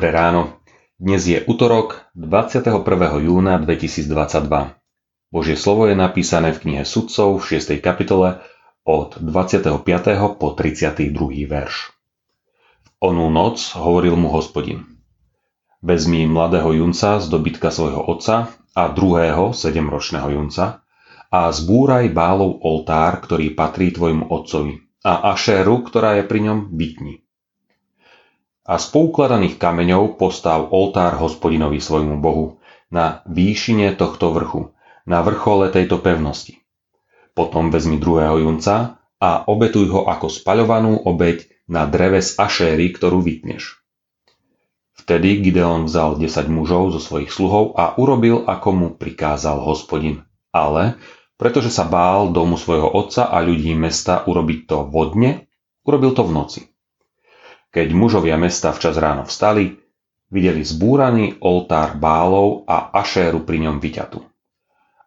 Dnes je útorok 21. júna 2022. Božie slovo je napísané v knihe Sudcov v 6. kapitole od 25. po 32. verš. Onú noc hovoril mu hospodin. Vezmi mladého junca z dobytka svojho otca a druhého sedemročného junca a zbúraj bálov oltár, ktorý patrí tvojmu otcovi a ašéru, ktorá je pri ňom bytni a z poukladaných kameňov postav oltár hospodinovi svojmu bohu na výšine tohto vrchu, na vrchole tejto pevnosti. Potom vezmi druhého junca a obetuj ho ako spaľovanú obeď na dreve z ašéry, ktorú vytneš. Vtedy Gideon vzal 10 mužov zo svojich sluhov a urobil, ako mu prikázal hospodin. Ale, pretože sa bál domu svojho otca a ľudí mesta urobiť to vodne, urobil to v noci. Keď mužovia mesta včas ráno vstali, videli zbúraný oltár bálov a ašéru pri ňom vyťatú.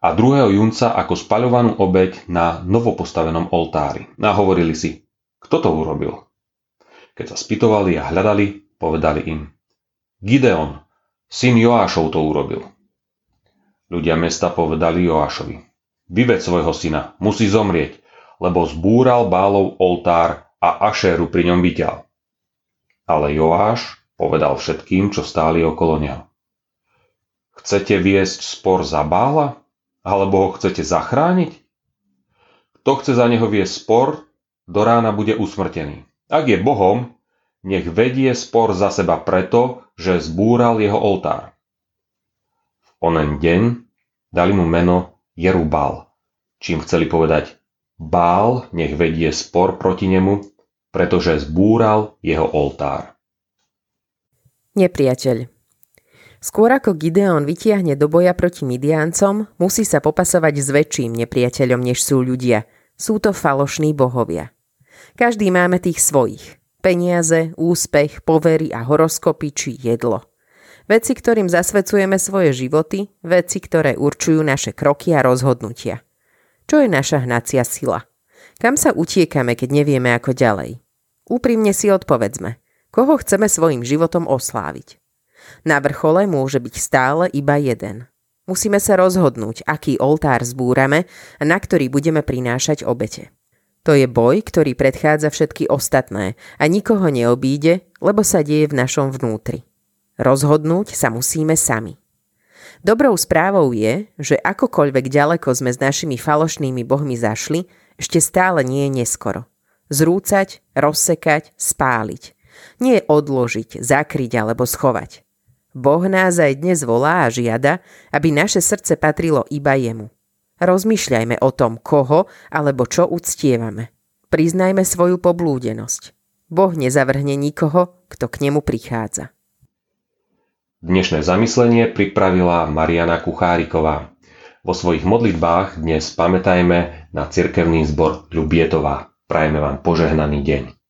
A druhého junca ako spaľovanú obeď na novopostavenom oltári. A hovorili si, kto to urobil? Keď sa spytovali a hľadali, povedali im, Gideon, syn Joášov to urobil. Ľudia mesta povedali Joášovi, vyved svojho syna, musí zomrieť, lebo zbúral bálov oltár a ašéru pri ňom vyťal. Ale Joáš povedal všetkým, čo stáli okolo neho. Chcete viesť spor za Bála? Alebo ho chcete zachrániť? Kto chce za neho viesť spor, do rána bude usmrtený. Ak je Bohom, nech vedie spor za seba preto, že zbúral jeho oltár. V onen deň dali mu meno Jerubal, čím chceli povedať Bál nech vedie spor proti nemu, pretože zbúral jeho oltár. Nepriateľ Skôr ako Gideon vytiahne do boja proti Midiancom, musí sa popasovať s väčším nepriateľom, než sú ľudia. Sú to falošní bohovia. Každý máme tých svojich. Peniaze, úspech, povery a horoskopy či jedlo. Veci, ktorým zasvedcujeme svoje životy, veci, ktoré určujú naše kroky a rozhodnutia. Čo je naša hnacia sila? Kam sa utiekame, keď nevieme ako ďalej? Úprimne si odpovedzme, koho chceme svojim životom osláviť. Na vrchole môže byť stále iba jeden. Musíme sa rozhodnúť, aký oltár zbúrame a na ktorý budeme prinášať obete. To je boj, ktorý predchádza všetky ostatné a nikoho neobíde, lebo sa deje v našom vnútri. Rozhodnúť sa musíme sami. Dobrou správou je, že akokoľvek ďaleko sme s našimi falošnými bohmi zašli, ešte stále nie je neskoro. Zrúcať, rozsekať, spáliť. Nie odložiť, zakryť alebo schovať. Boh nás aj dnes volá a žiada, aby naše srdce patrilo iba jemu. Rozmýšľajme o tom, koho alebo čo uctievame. Priznajme svoju poblúdenosť. Boh nezavrhne nikoho, kto k nemu prichádza. Dnešné zamyslenie pripravila Mariana Kucháriková. Vo svojich modlitbách dnes pamätajme na cirkevný zbor Ľubietová. Prajeme vám požehnaný deň.